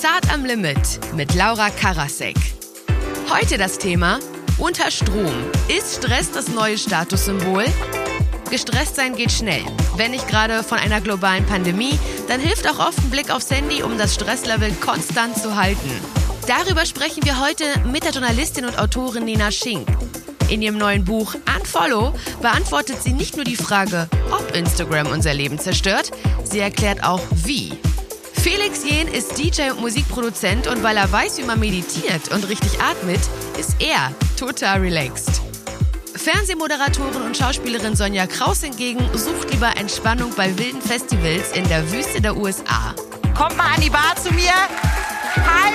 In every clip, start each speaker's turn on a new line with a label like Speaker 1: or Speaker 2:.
Speaker 1: Zart am Limit mit Laura Karasek. Heute das Thema Unter Strom. Ist Stress das neue Statussymbol? Gestresst sein geht schnell. Wenn nicht gerade von einer globalen Pandemie, dann hilft auch oft ein Blick aufs Handy, um das Stresslevel konstant zu halten. Darüber sprechen wir heute mit der Journalistin und Autorin Nina Schink. In ihrem neuen Buch Unfollow beantwortet sie nicht nur die Frage, ob Instagram unser Leben zerstört, sie erklärt auch wie. Felix Jen ist DJ und Musikproduzent und weil er weiß, wie man meditiert und richtig atmet, ist er total relaxed. Fernsehmoderatorin und Schauspielerin Sonja Kraus hingegen sucht lieber Entspannung bei wilden Festivals in der Wüste der USA.
Speaker 2: Kommt mal an die Bar zu mir. Hi.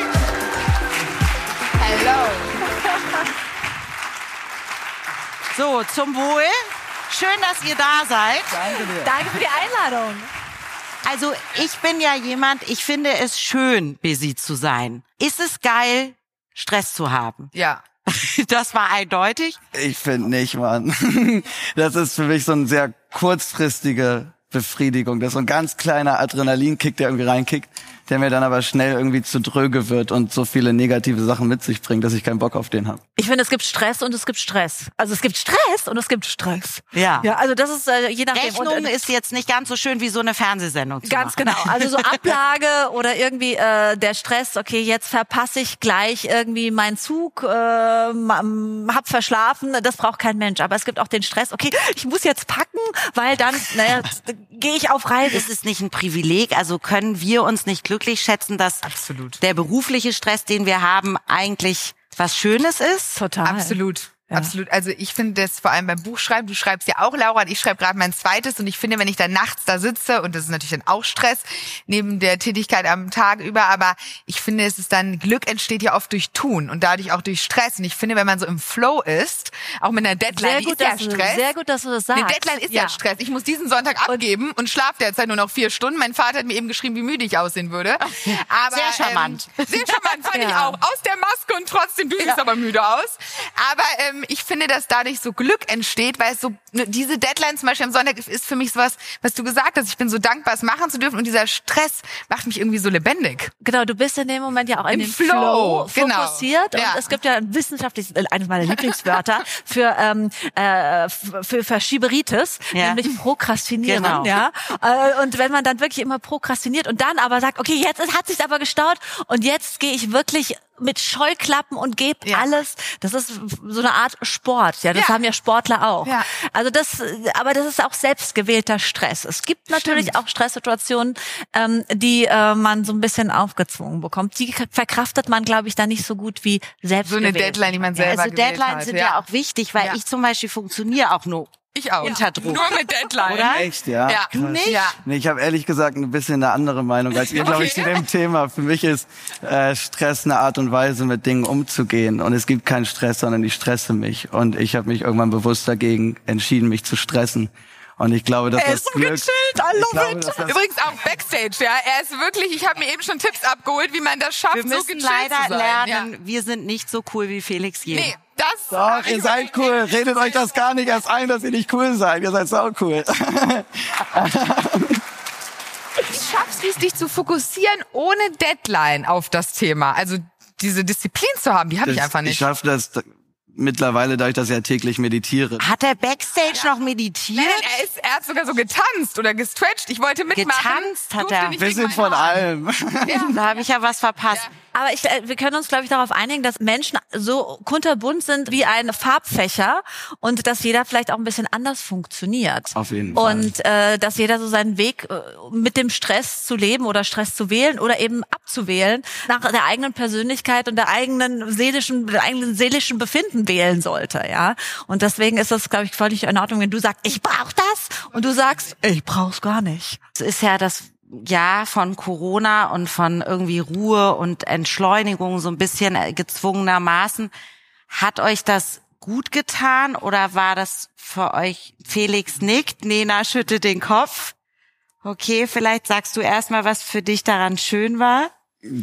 Speaker 2: Hello. So, zum Wohl. Schön, dass ihr da seid.
Speaker 3: Danke dir. Danke für die Einladung.
Speaker 2: Also, ich bin ja jemand, ich finde es schön, busy zu sein. Ist es geil, Stress zu haben?
Speaker 4: Ja.
Speaker 2: Das war eindeutig.
Speaker 5: Ich finde nicht, Mann. Das ist für mich so ein sehr kurzfristige Befriedigung. Das ist so ein ganz kleiner Adrenalinkick, der irgendwie reinkickt der mir dann aber schnell irgendwie zu dröge wird und so viele negative Sachen mit sich bringt, dass ich keinen Bock auf den habe.
Speaker 3: Ich finde, es gibt Stress und es gibt Stress. Also es gibt Stress und es gibt Stress.
Speaker 2: Ja.
Speaker 3: Ja, also das ist äh, je nachdem.
Speaker 2: Rechnung und, äh, ist jetzt nicht ganz so schön wie so eine Fernsehsendung. Zu
Speaker 3: ganz
Speaker 2: machen.
Speaker 3: genau. Also so Ablage oder irgendwie äh, der Stress. Okay, jetzt verpasse ich gleich irgendwie meinen Zug, äh, hab verschlafen. Das braucht kein Mensch. Aber es gibt auch den Stress. Okay, ich muss jetzt packen, weil dann naja, gehe ich auf Reise.
Speaker 2: Ist es nicht ein Privileg? Also können wir uns nicht glücklich schätzen, dass
Speaker 4: Absolut.
Speaker 2: der berufliche Stress, den wir haben, eigentlich was Schönes ist?
Speaker 3: Total.
Speaker 4: Absolut. Ja. Absolut. Also ich finde das vor allem beim Buchschreiben, du schreibst ja auch, Laura, und ich schreibe gerade mein zweites und ich finde, wenn ich dann nachts da sitze, und das ist natürlich dann auch Stress, neben der Tätigkeit am Tag über, aber ich finde, es ist dann, Glück entsteht ja oft durch Tun und dadurch auch durch Stress. Und ich finde, wenn man so im Flow ist, auch mit einer Deadline,
Speaker 3: sehr gut,
Speaker 4: ist ja
Speaker 3: du,
Speaker 4: Stress.
Speaker 3: Sehr gut, dass du das sagst.
Speaker 4: Eine Deadline ist ja, ja Stress. Ich muss diesen Sonntag abgeben und, und schlafe derzeit nur noch vier Stunden. Mein Vater hat mir eben geschrieben, wie müde ich aussehen würde. Aber,
Speaker 2: sehr charmant.
Speaker 4: Ähm, sehr charmant fand ja. ich auch. Aus der Maske und trotzdem, du siehst aber müde aus. Aber ähm, ich finde, dass da dadurch so Glück entsteht, weil es so, ne, diese Deadline zum Beispiel am Sonntag ist für mich sowas, was du gesagt hast. Ich bin so dankbar, es machen zu dürfen und dieser Stress macht mich irgendwie so lebendig.
Speaker 3: Genau, du bist in dem Moment ja auch in
Speaker 4: Im
Speaker 3: den
Speaker 4: Flow,
Speaker 3: Flow
Speaker 4: genau.
Speaker 3: fokussiert
Speaker 4: Ja.
Speaker 3: und es gibt ja ein wissenschaftliches, äh, eines meiner Lieblingswörter für, ähm, äh, für Verschieberitis,
Speaker 2: Ja.
Speaker 3: nämlich Prokrastinieren.
Speaker 2: Genau.
Speaker 3: Ja? Äh, Und wenn man dann wirklich immer prokrastiniert und dann aber sagt, okay, jetzt hat sich aber gestaut und jetzt gehe ich wirklich mit Scheuklappen und gebe
Speaker 4: Ja.
Speaker 3: alles. Das ist so eine Art Sport. Ja, das
Speaker 4: Ja.
Speaker 3: haben ja Sportler auch.
Speaker 4: Ja.
Speaker 3: Also das, aber das ist auch selbstgewählter Stress. Es gibt natürlich
Speaker 4: Stimmt.
Speaker 3: auch Stresssituationen, ähm, die äh, man so ein bisschen aufgezwungen bekommt. Die verkraftet man, glaube ich, da nicht so gut wie selbst.
Speaker 4: So eine Deadline, die man selber
Speaker 2: Also
Speaker 4: gewählt
Speaker 2: Deadlines
Speaker 4: hat.
Speaker 2: sind ja. auch wichtig, weil
Speaker 4: Ja.
Speaker 2: ich zum Beispiel funktioniere auch nur
Speaker 4: ich auch.
Speaker 2: unter Druck.
Speaker 4: Nur mit Deadline.
Speaker 2: Oder?
Speaker 5: Echt, ja?
Speaker 4: Ja.
Speaker 5: Krass.
Speaker 2: nicht?
Speaker 4: Ja.
Speaker 5: Nee, ich habe ehrlich gesagt ein bisschen eine andere Meinung als ihr, glaube ich, zu
Speaker 4: Okay.
Speaker 5: dem Thema. Für mich ist äh, Stress eine Art und Weise, mit Dingen umzugehen. Und es gibt keinen Stress, sondern ich stresse mich. Und ich habe mich irgendwann bewusst dagegen entschieden, mich zu stressen. Und ich glaube, dass
Speaker 4: Er
Speaker 5: das
Speaker 4: ist so
Speaker 5: Glück...
Speaker 4: gechillt, I love
Speaker 5: glaube,
Speaker 4: it.
Speaker 5: das-
Speaker 4: Übrigens auch Backstage, ja. Er ist wirklich, ich habe mir eben schon Tipps abgeholt, wie man das schafft,
Speaker 2: Wir
Speaker 4: so
Speaker 2: müssen
Speaker 4: gechillt
Speaker 2: leider
Speaker 4: zu sein.
Speaker 2: lernen, wir sind nicht so cool wie Felix
Speaker 4: Ja.
Speaker 2: Jäger.
Speaker 4: Nee, das...
Speaker 5: Doch, ihr seid cool. Redet euch das gar nicht erst ein, dass ihr nicht cool seid. Ihr seid sau cool.
Speaker 4: Wie schaffst du es, dich zu fokussieren ohne Deadline auf das Thema? Also diese Disziplin zu haben, die habe ich
Speaker 5: Das-
Speaker 4: einfach
Speaker 5: Ich
Speaker 4: nicht.
Speaker 5: schaffe das mittlerweile, dadurch, dass ich ja täglich meditiere.
Speaker 2: Hat er Backstage noch meditiert?
Speaker 4: Nein, nein, er, ist, er hat sogar so getanzt oder gestretcht. Ich wollte mitmachen.
Speaker 2: Getanzt hat er.
Speaker 5: Wir sind von allem.
Speaker 2: Da habe ich ja was verpasst.
Speaker 3: Aber ich, äh, wir können uns, glaube ich, darauf einigen, dass Menschen so kunterbunt sind wie ein Farbfächer und dass jeder vielleicht auch ein bisschen anders funktioniert.
Speaker 5: Auf jeden Fall.
Speaker 3: Und äh, dass jeder so seinen Weg äh, mit dem Stress zu leben oder Stress zu wählen oder eben abzuwählen nach der eigenen Persönlichkeit und der eigenen seelischen, der eigenen seelischen Befinden wählen sollte, ja. Und deswegen ist das, glaube ich, völlig in Ordnung, wenn du sagst, ich brauch das und du sagst, ich brauch's gar nicht.
Speaker 2: Es ist ja das Jahr von Corona und von irgendwie Ruhe und Entschleunigung so ein bisschen gezwungenermaßen. Hat euch das gut getan oder war das für euch Felix nickt, Nena schüttet den Kopf? Okay, vielleicht sagst du erstmal, was für dich daran schön war.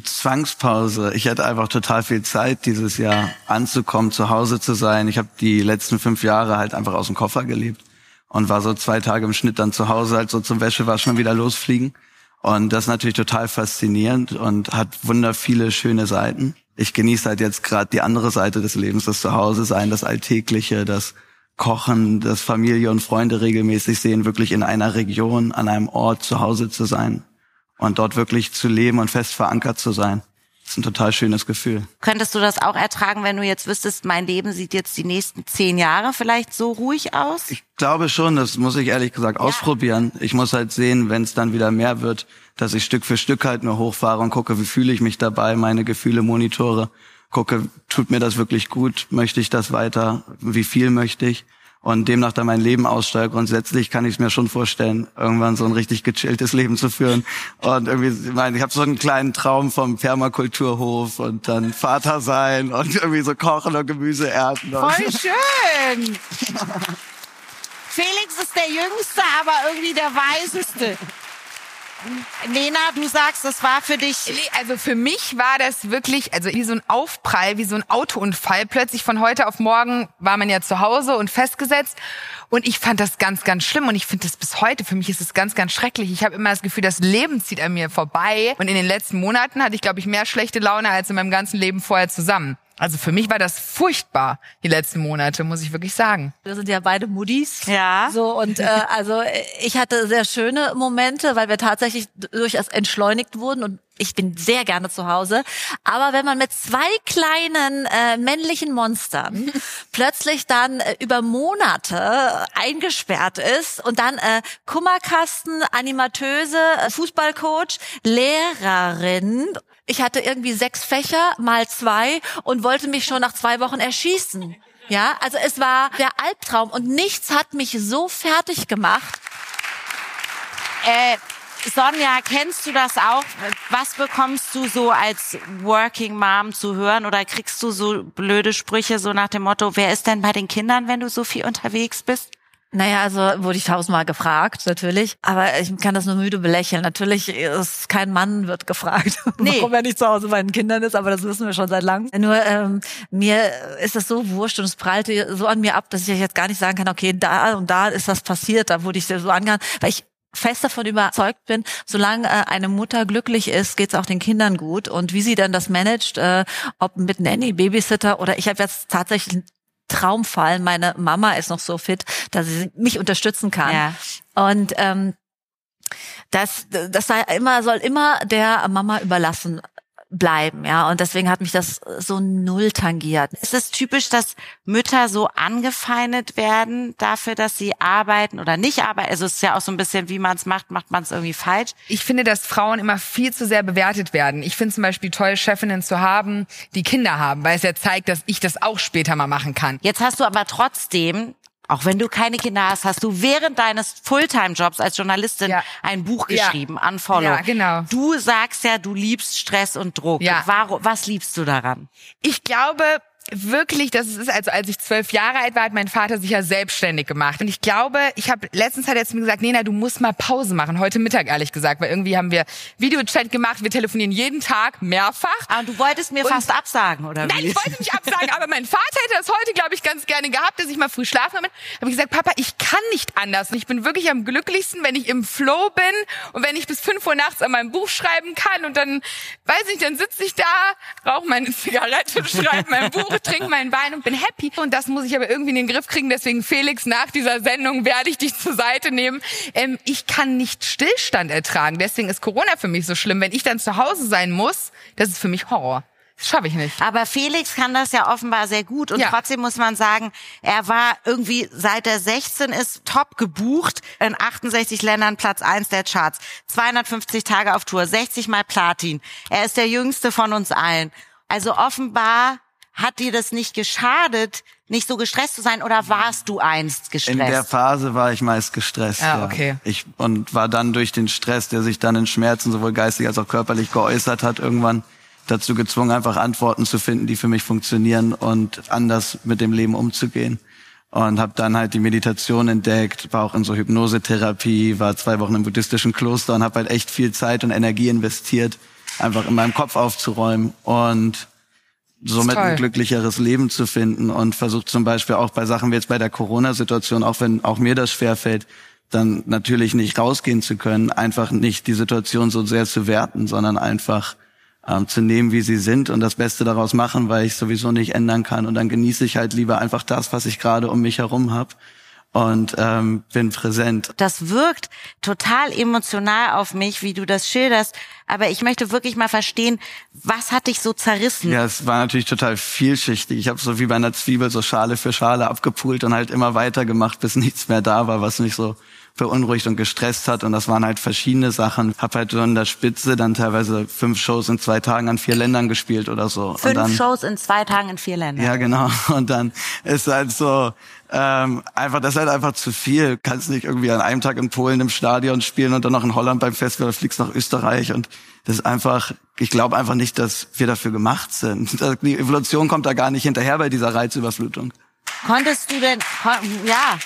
Speaker 5: Zwangspause. Ich hatte einfach total viel Zeit dieses Jahr anzukommen, zu Hause zu sein. Ich habe die letzten fünf Jahre halt einfach aus dem Koffer gelebt und war so zwei Tage im Schnitt dann zu Hause, halt so zum Wäschewaschen wieder losfliegen. Und das ist natürlich total faszinierend und hat wunder viele schöne Seiten. Ich genieße halt jetzt gerade die andere Seite des Lebens, das Zuhause sein, das Alltägliche, das Kochen, das Familie und Freunde regelmäßig sehen, wirklich in einer Region, an einem Ort zu Hause zu sein und dort wirklich zu leben und fest verankert zu sein. Das ist ein total schönes Gefühl.
Speaker 2: Könntest du das auch ertragen, wenn du jetzt wüsstest, mein Leben sieht jetzt die nächsten zehn Jahre vielleicht so ruhig aus?
Speaker 5: Ich glaube schon, das muss ich ehrlich gesagt ja. ausprobieren. Ich muss halt sehen, wenn es dann wieder mehr wird, dass ich Stück für Stück halt nur hochfahre und gucke, wie fühle ich mich dabei, meine Gefühle monitore gucke, tut mir das wirklich gut, möchte ich das weiter, wie viel möchte ich und demnach dann mein Leben aussteuere. Grundsätzlich kann ich es mir schon vorstellen, irgendwann so ein richtig gechilltes Leben zu führen. Und irgendwie, ich meine, ich habe so einen kleinen Traum vom Permakulturhof und dann Vater sein und irgendwie so kochen und Gemüse ernten.
Speaker 4: Voll schön!
Speaker 2: Felix ist der Jüngste, aber irgendwie der Weiseste. Lena, du sagst, das war für dich.
Speaker 4: Also für mich war das wirklich, also wie so ein Aufprall, wie so ein Autounfall. Plötzlich von heute auf morgen war man ja zu Hause und festgesetzt. Und ich fand das ganz, ganz schlimm. Und ich finde das bis heute, für mich ist es ganz, ganz schrecklich. Ich habe immer das Gefühl, das Leben zieht an mir vorbei. Und in den letzten Monaten hatte ich, glaube ich, mehr schlechte Laune als in meinem ganzen Leben vorher zusammen. Also für mich war das furchtbar die letzten Monate, muss ich wirklich sagen.
Speaker 3: Wir sind ja beide Muddis.
Speaker 2: Ja.
Speaker 3: So und äh, also ich hatte sehr schöne Momente, weil wir tatsächlich durchaus entschleunigt wurden und ich bin sehr gerne zu Hause. Aber wenn man mit zwei kleinen äh, männlichen Monstern plötzlich dann äh, über Monate eingesperrt ist und dann äh, Kummerkasten, Animatöse, Fußballcoach, Lehrerin ich hatte irgendwie sechs Fächer mal zwei und wollte mich schon nach zwei Wochen erschießen. Ja, also es war der Albtraum und nichts hat mich so fertig gemacht.
Speaker 2: Äh, Sonja, kennst du das auch? Was bekommst du so als Working Mom zu hören oder kriegst du so blöde Sprüche so nach dem Motto, wer ist denn bei den Kindern, wenn du so viel unterwegs bist?
Speaker 3: Naja, also wurde ich tausendmal gefragt, natürlich. Aber ich kann das nur müde belächeln. Natürlich ist kein Mann wird gefragt, nee. warum er nicht zu Hause bei den Kindern ist, aber das wissen wir schon seit langem. Nur ähm, mir ist das so wurscht und es prallte so an mir ab, dass ich jetzt gar nicht sagen kann, okay, da und da ist das passiert, da wurde ich so angegangen, weil ich fest davon überzeugt bin, solange äh, eine Mutter glücklich ist, geht es auch den Kindern gut. Und wie sie dann das managt, äh, ob mit Nanny, Babysitter oder ich habe jetzt tatsächlich Traumfall. Meine Mama ist noch so fit, dass sie mich unterstützen kann. Ja. Und ähm, das, das sei immer, soll immer der Mama überlassen bleiben, ja. Und deswegen hat mich das so null tangiert.
Speaker 2: Ist es typisch, dass Mütter so angefeindet werden dafür, dass sie arbeiten oder nicht arbeiten? Also es ist ja auch so ein bisschen, wie man es macht, macht man es irgendwie falsch.
Speaker 4: Ich finde, dass Frauen immer viel zu sehr bewertet werden. Ich finde zum Beispiel toll, Chefinnen zu haben, die Kinder haben, weil es ja zeigt, dass ich das auch später mal machen kann.
Speaker 2: Jetzt hast du aber trotzdem auch wenn du keine Kinder hast, hast du während deines Fulltime-Jobs als Journalistin ja. ein Buch geschrieben, ja. Unfollow. Ja,
Speaker 4: genau.
Speaker 2: Du sagst ja, du liebst Stress und Druck. Ja. Warum, was liebst du daran?
Speaker 4: Ich glaube, wirklich, das ist also als ich zwölf Jahre alt war, hat mein Vater sich ja selbstständig gemacht. Und ich glaube, ich habe letztens hat er zu mir gesagt, Nena, du musst mal Pause machen. Heute Mittag ehrlich gesagt, weil irgendwie haben wir Videochat gemacht, wir telefonieren jeden Tag mehrfach.
Speaker 2: Aber du wolltest mir und fast absagen, oder wie?
Speaker 4: Nein, ich wollte nicht absagen, aber mein Vater hätte das heute, glaube ich, ganz gerne gehabt, dass ich mal früh schlafen habe. Habe ich gesagt, Papa, ich kann nicht anders. Und ich bin wirklich am glücklichsten, wenn ich im Flow bin und wenn ich bis fünf Uhr nachts an meinem Buch schreiben kann und dann, weiß ich, dann sitze ich da, rauche meine Zigarette, schreibe mein Buch trinke meinen Wein und bin happy. Und das muss ich aber irgendwie in den Griff kriegen. Deswegen, Felix, nach dieser Sendung werde ich dich zur Seite nehmen. Ähm, ich kann nicht Stillstand ertragen. Deswegen ist Corona für mich so schlimm. Wenn ich dann zu Hause sein muss, das ist für mich Horror. Das schaffe ich nicht.
Speaker 2: Aber Felix kann das ja offenbar sehr gut und ja. trotzdem muss man sagen, er war irgendwie seit er 16 ist top gebucht in 68 Ländern Platz 1 der Charts, 250 Tage auf Tour, 60 mal Platin. Er ist der jüngste von uns allen. Also offenbar hat dir das nicht geschadet, nicht so gestresst zu sein oder warst du einst gestresst?
Speaker 5: In der Phase war ich meist gestresst.
Speaker 4: Ah, ja, okay.
Speaker 5: Ich und war dann durch den Stress, der sich dann in Schmerzen sowohl geistig als auch körperlich geäußert hat, irgendwann dazu gezwungen, einfach Antworten zu finden, die für mich funktionieren und anders mit dem Leben umzugehen. Und habe dann halt die Meditation entdeckt, war auch in so Hypnosetherapie, war zwei Wochen im buddhistischen Kloster und habe halt echt viel Zeit und Energie investiert, einfach in meinem Kopf aufzuräumen und somit ein glücklicheres Leben zu finden und versucht zum Beispiel auch bei Sachen wie jetzt bei der Corona-Situation, auch wenn auch mir das schwerfällt, dann natürlich nicht rausgehen zu können, einfach nicht die Situation so sehr zu werten, sondern einfach ähm, zu nehmen, wie sie sind und das Beste daraus machen, weil ich sowieso nicht ändern kann. Und dann genieße ich halt lieber einfach das, was ich gerade um mich herum habe und ähm, bin präsent.
Speaker 2: Das wirkt total emotional auf mich, wie du das schilderst. Aber ich möchte wirklich mal verstehen, was hat dich so zerrissen?
Speaker 5: Ja, es war natürlich total vielschichtig. Ich habe so wie bei einer Zwiebel so Schale für Schale abgepult und halt immer weitergemacht, bis nichts mehr da war, was mich so beunruhigt und gestresst hat. Und das waren halt verschiedene Sachen. Hab halt so in der Spitze dann teilweise fünf Shows in zwei Tagen an vier Ländern gespielt oder so.
Speaker 2: Fünf
Speaker 5: dann,
Speaker 2: Shows in zwei Tagen in vier Ländern.
Speaker 5: Ja, genau. Und dann ist halt so, ähm, einfach, das ist halt einfach zu viel. Kannst nicht irgendwie an einem Tag in Polen im Stadion spielen und dann noch in Holland beim Festival, fliegst nach Österreich und das ist einfach, ich glaube einfach nicht, dass wir dafür gemacht sind. Die Evolution kommt da gar nicht hinterher bei dieser Reizüberflutung.
Speaker 2: Konntest du denn, kon ja,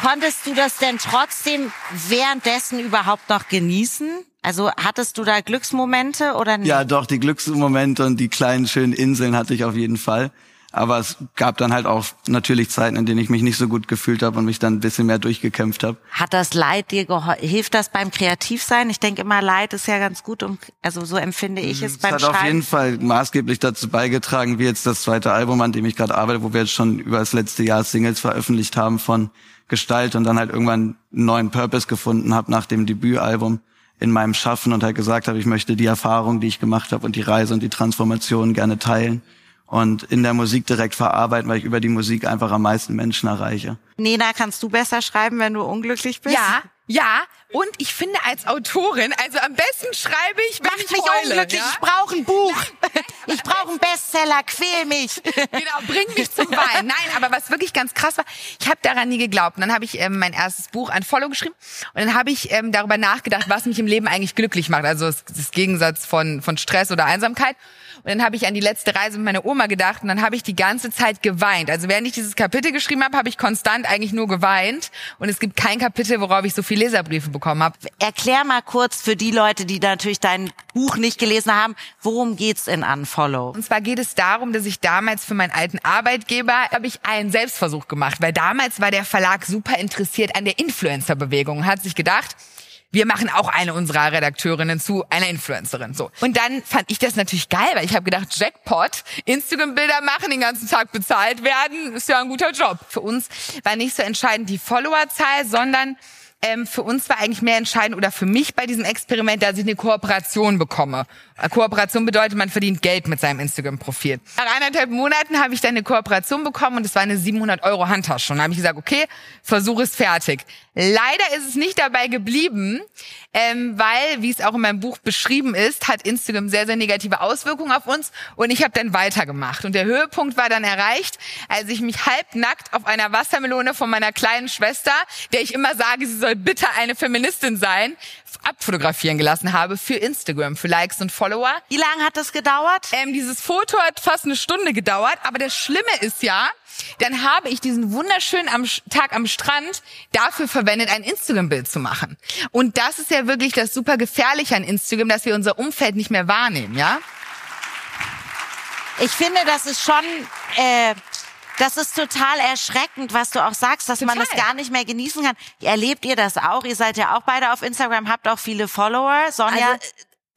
Speaker 2: konntest du das denn trotzdem währenddessen überhaupt noch genießen? Also hattest du da Glücksmomente oder nicht?
Speaker 5: Ja, doch, die Glücksmomente und die kleinen schönen Inseln hatte ich auf jeden Fall. Aber es gab dann halt auch natürlich Zeiten, in denen ich mich nicht so gut gefühlt habe und mich dann ein bisschen mehr durchgekämpft habe.
Speaker 2: Hat das Leid dir geholfen? Hilft das beim Kreativsein? Ich denke immer, Leid ist ja ganz gut, um, also so empfinde ich es,
Speaker 5: es
Speaker 2: beim
Speaker 5: hat
Speaker 2: Schreiben.
Speaker 5: auf jeden Fall maßgeblich dazu beigetragen, wie jetzt das zweite Album, an dem ich gerade arbeite, wo wir jetzt schon über das letzte Jahr Singles veröffentlicht haben von Gestalt und dann halt irgendwann einen neuen Purpose gefunden habe nach dem Debütalbum in meinem Schaffen und halt gesagt habe, ich möchte die Erfahrung, die ich gemacht habe und die Reise und die Transformation gerne teilen und in der Musik direkt verarbeiten, weil ich über die Musik einfach am meisten Menschen erreiche.
Speaker 2: Nena, kannst du besser schreiben, wenn du unglücklich bist?
Speaker 4: Ja, ja. Und ich finde als Autorin, also am besten schreibe ich, wenn
Speaker 2: Macht
Speaker 4: ich
Speaker 2: mich
Speaker 4: heule,
Speaker 2: unglücklich.
Speaker 4: Ja?
Speaker 2: Ich brauche ein Buch. Ich brauche einen Bestseller. Quäl mich.
Speaker 4: Genau, bring mich zum Weinen. Nein, aber was wirklich ganz krass war, ich habe daran nie geglaubt. Und dann habe ich ähm, mein erstes Buch an Follow geschrieben und dann habe ich ähm, darüber nachgedacht, was mich im Leben eigentlich glücklich macht. Also das, das Gegensatz von von Stress oder Einsamkeit. Und dann habe ich an die letzte Reise mit meiner Oma gedacht und dann habe ich die ganze Zeit geweint. Also während ich dieses Kapitel geschrieben habe, habe ich konstant eigentlich nur geweint. Und es gibt kein Kapitel, worauf ich so viele Leserbriefe bekommen habe.
Speaker 2: Erklär mal kurz für die Leute, die natürlich dein Buch nicht gelesen haben, worum geht's in Unfollow?
Speaker 4: Und zwar geht es darum, dass ich damals für meinen alten Arbeitgeber habe ich einen Selbstversuch gemacht, weil damals war der Verlag super interessiert an der Influencer-Bewegung und hat sich gedacht, wir machen auch eine unserer Redakteurinnen zu einer Influencerin. So. Und dann fand ich das natürlich geil, weil ich habe gedacht, Jackpot, Instagram-Bilder machen, den ganzen Tag bezahlt werden, ist ja ein guter Job. Für uns war nicht so entscheidend die Followerzahl, sondern ähm, für uns war eigentlich mehr entscheidend oder für mich bei diesem Experiment, dass ich eine Kooperation bekomme. Eine Kooperation bedeutet, man verdient Geld mit seinem Instagram-Profil. Nach eineinhalb Monaten habe ich dann eine Kooperation bekommen und es war eine 700 Euro Handtasche. Und dann habe ich gesagt, okay, Versuch ist fertig. Leider ist es nicht dabei geblieben, ähm, weil, wie es auch in meinem Buch beschrieben ist, hat Instagram sehr, sehr negative Auswirkungen auf uns und ich habe dann weitergemacht. Und der Höhepunkt war dann erreicht, als ich mich halbnackt auf einer Wassermelone von meiner kleinen Schwester, der ich immer sage, sie soll bitte eine Feministin sein, abfotografieren gelassen habe für Instagram, für Likes und Follower.
Speaker 2: Wie lange hat das gedauert?
Speaker 4: Ähm, dieses Foto hat fast eine Stunde gedauert, aber das Schlimme ist ja, dann habe ich diesen wunderschönen am Tag am Strand dafür verwendet, ein Instagram-Bild zu machen. Und das ist ja wirklich das super gefährliche an Instagram, dass wir unser Umfeld nicht mehr wahrnehmen, ja?
Speaker 2: Ich finde, das ist schon, äh, das ist total erschreckend, was du auch sagst, dass man
Speaker 4: Total.
Speaker 2: das gar nicht mehr genießen kann. Erlebt ihr das auch? Ihr seid ja auch beide auf Instagram, habt auch viele Follower. Sonja,
Speaker 3: Also,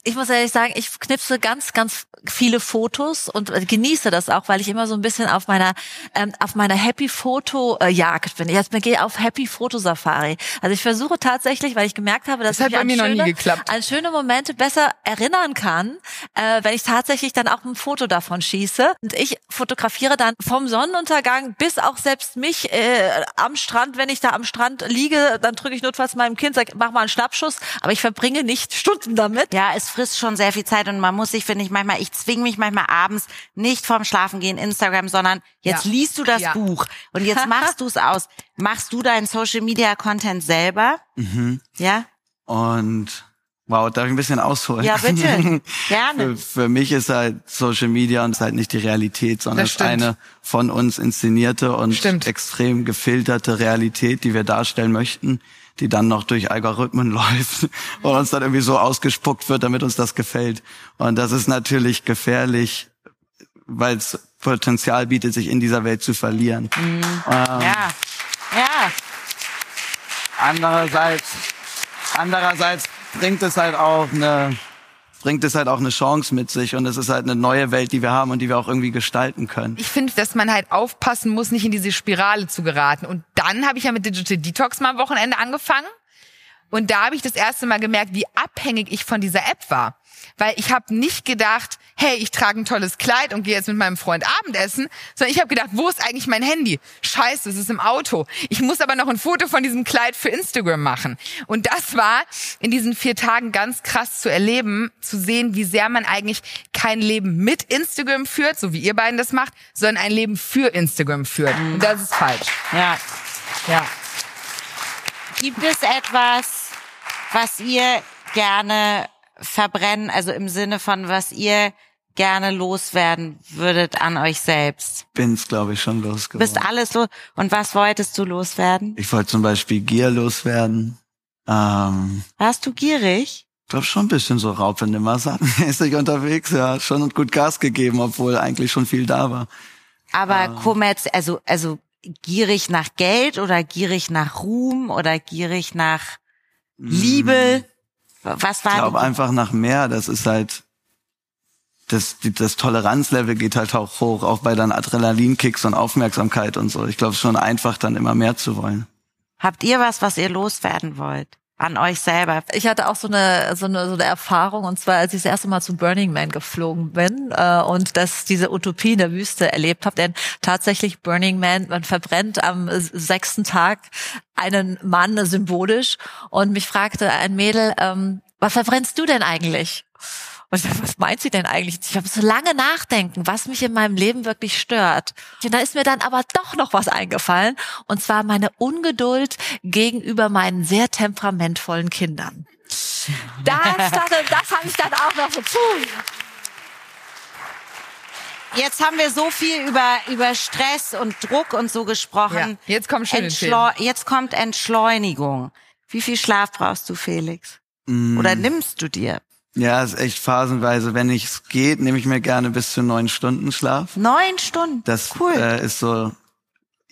Speaker 3: ich muss ehrlich sagen, ich knipse ganz, ganz viele Fotos und genieße das auch, weil ich immer so ein bisschen auf meiner ähm, auf meiner Happy Foto äh, Jagd bin. Ich jetzt gehe auf Happy Foto Safari. Also ich versuche tatsächlich, weil ich gemerkt habe, dass
Speaker 4: Das
Speaker 3: ich an
Speaker 4: mir noch nie
Speaker 3: schöne,
Speaker 4: geklappt.
Speaker 3: an schöne Momente besser erinnern kann, äh, wenn ich tatsächlich dann auch ein Foto davon schieße. Und ich fotografiere dann vom Sonnenuntergang bis auch selbst mich äh, am Strand, wenn ich da am Strand liege, dann drücke ich notfalls meinem Kind, sag, mach mal einen Schnappschuss, aber ich verbringe nicht Stunden damit.
Speaker 2: ja, es frisst schon sehr viel Zeit und man muss sich, finde ich, manchmal, ich zwinge mich manchmal abends nicht vorm Schlafengehen Instagram, sondern jetzt
Speaker 4: Ja.
Speaker 2: liest du das
Speaker 4: Ja.
Speaker 2: Buch und jetzt machst du es aus. Machst du deinen Social Media Content selber?
Speaker 5: Mhm.
Speaker 2: Ja?
Speaker 5: Und wow, darf ich ein bisschen ausholen?
Speaker 2: Ja, bitte. Gerne.
Speaker 5: Für, für mich ist halt Social Media und ist halt nicht die Realität, sondern ist eine von uns inszenierte und
Speaker 4: Stimmt.
Speaker 5: extrem gefilterte Realität, die wir darstellen möchten, die dann noch durch Algorithmen läuft und uns dann irgendwie so ausgespuckt wird, damit uns das gefällt. Und das ist natürlich gefährlich, weil es Potenzial bietet, sich in dieser Welt zu verlieren. Ähm,
Speaker 2: Ja. Ja.
Speaker 5: andererseits, andererseits bringt es halt auch eine, bringt es halt auch eine Chance mit sich und es ist halt eine neue Welt, die wir haben und die wir auch irgendwie gestalten können.
Speaker 4: Ich finde, dass man halt aufpassen muss, nicht in diese Spirale zu geraten. Und dann habe ich ja mit Digital Detox mal am Wochenende angefangen. Und da habe ich das erste Mal gemerkt, wie abhängig ich von dieser App war. Weil ich habe nicht gedacht, hey, ich trage ein tolles Kleid und gehe jetzt mit meinem Freund Abendessen, sondern ich habe gedacht, wo ist eigentlich mein Handy? Scheiße, es ist im Auto. Ich muss aber noch ein Foto von diesem Kleid für Instagram machen. Und das war in diesen vier Tagen ganz krass zu erleben, zu sehen, wie sehr man eigentlich kein Leben mit Instagram führt, so wie ihr beiden das macht, sondern ein Leben für Instagram führt. Und das ist falsch.
Speaker 2: Ja.
Speaker 4: Ja.
Speaker 2: Gibt es etwas, was ihr gerne verbrennen, also im Sinne von was ihr gerne loswerden würdet an euch selbst?
Speaker 5: Bin's, glaube ich, schon losgeworden.
Speaker 2: Bist alles los. Und was wolltest du loswerden?
Speaker 5: Ich wollte zum Beispiel Gier loswerden. Ähm,
Speaker 2: Warst du gierig?
Speaker 5: glaube schon ein bisschen so Raupe mäßig unterwegs, ja. Schon und gut Gas gegeben, obwohl eigentlich schon viel da war.
Speaker 2: Aber Kommerz, also, also gierig nach Geld oder gierig nach Ruhm oder gierig nach Liebe? Was
Speaker 5: Ich
Speaker 2: war
Speaker 5: glaube
Speaker 2: die-
Speaker 5: einfach nach mehr. Das ist halt, das, das Toleranzlevel geht halt auch hoch, auch bei dann Adrenalinkicks und Aufmerksamkeit und so. Ich glaube, es ist schon einfach, dann immer mehr zu wollen.
Speaker 2: Habt ihr was, was ihr loswerden wollt? An euch selber?
Speaker 3: Ich hatte auch so eine, so eine, so eine Erfahrung, und zwar, als ich das erste Mal zu Burning Man geflogen bin äh, und das diese Utopie in der Wüste erlebt habe. Denn tatsächlich Burning Man, man verbrennt am sechsten Tag einen Mann symbolisch und mich fragte ein Mädel, ähm, was verbrennst du denn eigentlich? Und ich dachte, was meint sie denn eigentlich? Ich habe so lange nachdenken, was mich in meinem Leben wirklich stört. Und da ist mir dann aber doch noch was eingefallen. Und zwar meine Ungeduld gegenüber meinen sehr temperamentvollen Kindern. Das, das, das habe ich dann auch noch so, puh.
Speaker 2: Jetzt haben wir so viel über, über Stress und Druck und so gesprochen.
Speaker 4: Ja, jetzt
Speaker 2: Entschleu Jetzt kommt Entschleunigung. Wie viel Schlaf brauchst du, Felix? Oder nimmst du dir?
Speaker 5: Ja, ist echt phasenweise. Wenn es geht, nehme ich mir gerne bis zu neun Stunden Schlaf.
Speaker 2: Neun Stunden.
Speaker 5: Das
Speaker 2: cool.
Speaker 5: äh, ist so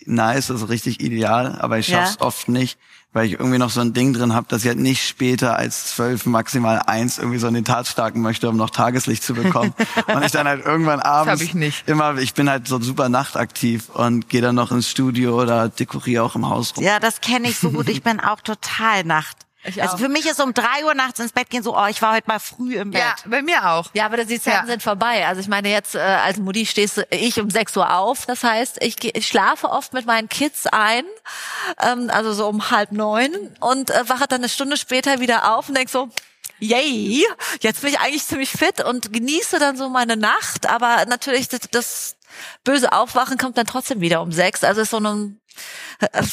Speaker 5: nice, also richtig ideal, aber ich schaff's
Speaker 2: Ja.
Speaker 5: oft nicht, weil ich irgendwie noch so ein Ding drin habe, dass ich halt nicht später als zwölf, maximal eins irgendwie so in den Tat starten möchte, um noch Tageslicht zu bekommen. und ich dann halt irgendwann abends
Speaker 4: ich nicht.
Speaker 5: immer, ich bin halt so super nachtaktiv und gehe dann noch ins Studio oder dekoriere auch im Haus rum.
Speaker 2: Ja, das kenne ich so gut. Ich bin auch total Nacht.
Speaker 3: Ich
Speaker 2: also
Speaker 3: auch.
Speaker 2: für mich ist um drei Uhr nachts ins Bett gehen so, oh, ich war heute mal früh im Bett.
Speaker 4: Ja, bei mir auch.
Speaker 3: Ja, aber die Zeiten
Speaker 4: Ja.
Speaker 3: sind vorbei. Also ich meine, jetzt äh, als Mutti stehst du- ich um 6 Uhr auf. Das heißt, ich, ich schlafe oft mit meinen Kids ein, ähm, also so um halb neun und äh, wache dann eine Stunde später wieder auf und denk so, yay, jetzt bin ich eigentlich ziemlich fit und genieße dann so meine Nacht. Aber natürlich, das, das böse Aufwachen kommt dann trotzdem wieder um sechs. Also es ist so eine äh,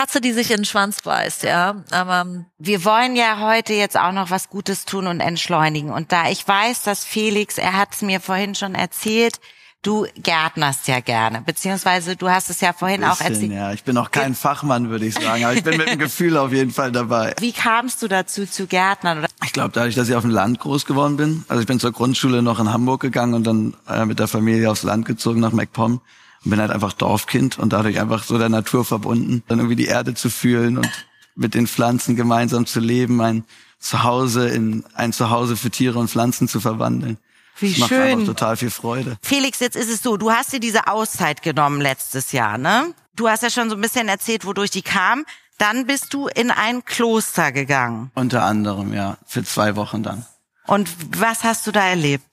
Speaker 3: Katze, die sich in den Schwanz beißt, ja. Aber
Speaker 2: Wir wollen ja heute jetzt auch noch was Gutes tun und entschleunigen. Und da ich weiß, dass Felix, er hat es mir vorhin schon erzählt, du gärtnerst ja gerne, beziehungsweise du hast es ja vorhin auch
Speaker 5: Bisschen,
Speaker 2: erzählt.
Speaker 5: ja. Ich bin auch kein Fachmann, würde ich sagen, aber ich bin mit dem Gefühl auf jeden Fall dabei.
Speaker 2: Wie kamst du dazu zu Gärtnern?
Speaker 5: Ich glaube, dadurch, dass ich auf dem Land groß geworden bin. Also ich bin zur Grundschule noch in Hamburg gegangen und dann äh, mit der Familie aufs Land gezogen nach MacPom und bin halt einfach Dorfkind und dadurch einfach so der Natur verbunden, dann irgendwie die Erde zu fühlen und mit den Pflanzen gemeinsam zu leben, ein Zuhause in ein Zuhause für Tiere und Pflanzen zu verwandeln.
Speaker 2: Wie
Speaker 5: das macht
Speaker 2: schön.
Speaker 5: einfach total viel Freude.
Speaker 2: Felix, jetzt ist es so, du hast dir diese Auszeit genommen letztes Jahr, ne? Du hast ja schon so ein bisschen erzählt, wodurch die kam. Dann bist du in ein Kloster gegangen.
Speaker 5: Unter anderem, ja, für zwei Wochen dann.
Speaker 2: Und was hast du da erlebt?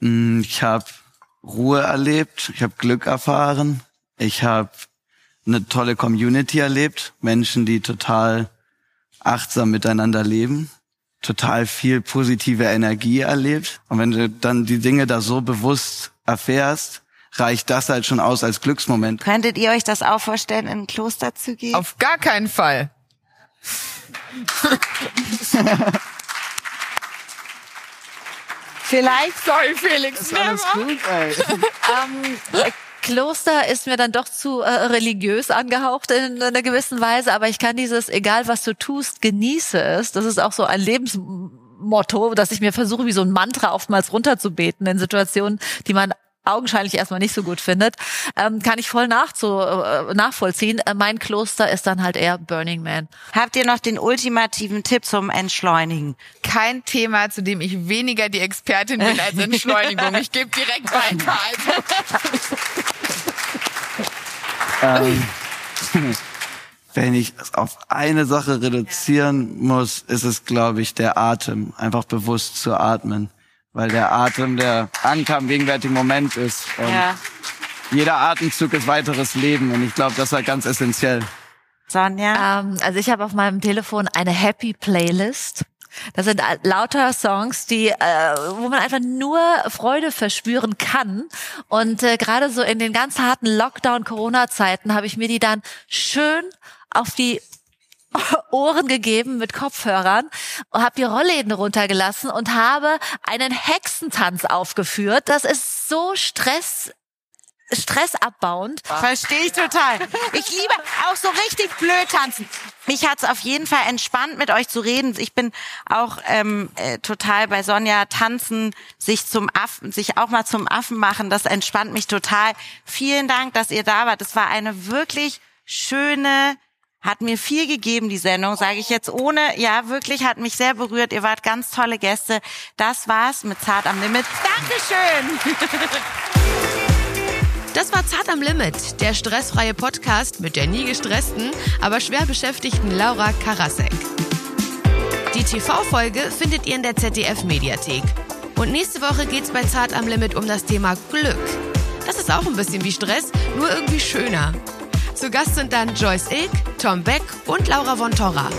Speaker 5: Mm, Ich habe Ruhe erlebt, ich habe Glück erfahren, ich habe eine tolle Community erlebt, Menschen, die total achtsam miteinander leben, total viel positive Energie erlebt. Und wenn du dann die Dinge da so bewusst erfährst, reicht das halt schon aus als Glücksmoment.
Speaker 2: Könntet ihr euch das auch vorstellen, in ein Kloster zu gehen?
Speaker 4: Auf gar keinen Fall.
Speaker 2: Vielleicht.
Speaker 4: Sorry, Felix.
Speaker 5: gut, ey.
Speaker 3: Ähm, Kloster ist mir dann doch zu äh, religiös angehaucht in einer gewissen Weise, aber ich kann dieses, egal was du tust, genieße es. Das ist auch so ein Lebensmotto, dass ich mir versuche, wie so ein Mantra oftmals runterzubeten in Situationen, die man augenscheinlich erstmal nicht so gut findet, ähm, kann ich voll nachzu, äh, nachvollziehen. Äh, mein Kloster ist dann halt eher Burning Man.
Speaker 2: Habt ihr noch den ultimativen Tipp zum Entschleunigen?
Speaker 4: Kein Thema, zu dem ich weniger die Expertin bin als Entschleunigung. Ich gebe direkt weiter. Also.
Speaker 5: Ähm, wenn ich es auf eine Sache reduzieren muss, ist es, glaube ich, der Atem. Einfach bewusst zu atmen. Weil der Atem der Anker im gegenwärtigen Moment ist. Und
Speaker 2: Ja.
Speaker 5: jeder Atemzug ist weiteres Leben. Und ich glaube, das ist halt ganz essentiell.
Speaker 2: Sonja?
Speaker 3: Ähm, also ich habe auf meinem Telefon eine Happy Playlist. Das sind lauter Songs, die, äh, wo man einfach nur Freude verspüren kann. Und äh, gerade so in den ganz harten Lockdown-Corona-Zeiten habe ich mir die dann schön auf die Ohren gegeben mit Kopfhörern habe die Rollläden runtergelassen und habe einen Hexentanz aufgeführt. Das ist so Stress stressabbauend.
Speaker 2: Verstehe ich total. Ich liebe auch so richtig blöd tanzen. Mich hat's auf jeden Fall entspannt, mit euch zu reden. Ich bin auch ähm, äh, total bei Sonja tanzen, sich zum Affen, sich auch mal zum Affen machen. Das entspannt mich total. Vielen Dank, dass ihr da wart. Es war eine wirklich schöne, hat mir viel gegeben, die Sendung, sage ich jetzt ohne, ja, wirklich hat mich sehr berührt. Ihr wart ganz tolle Gäste. Das war's mit Zart am Limit. Dankeschön.
Speaker 1: Das war Zart am Limit, der stressfreie Podcast mit der nie gestressten, aber schwer beschäftigten Laura Karasek. Die TV-Folge findet ihr in der ZDF-Mediathek. Und nächste Woche geht's bei Zart am Limit um das Thema Glück. Das ist auch ein bisschen wie Stress, nur irgendwie schöner. Zu Gast sind dann Joyce Ilk, Tom Beck und Laura von Torra.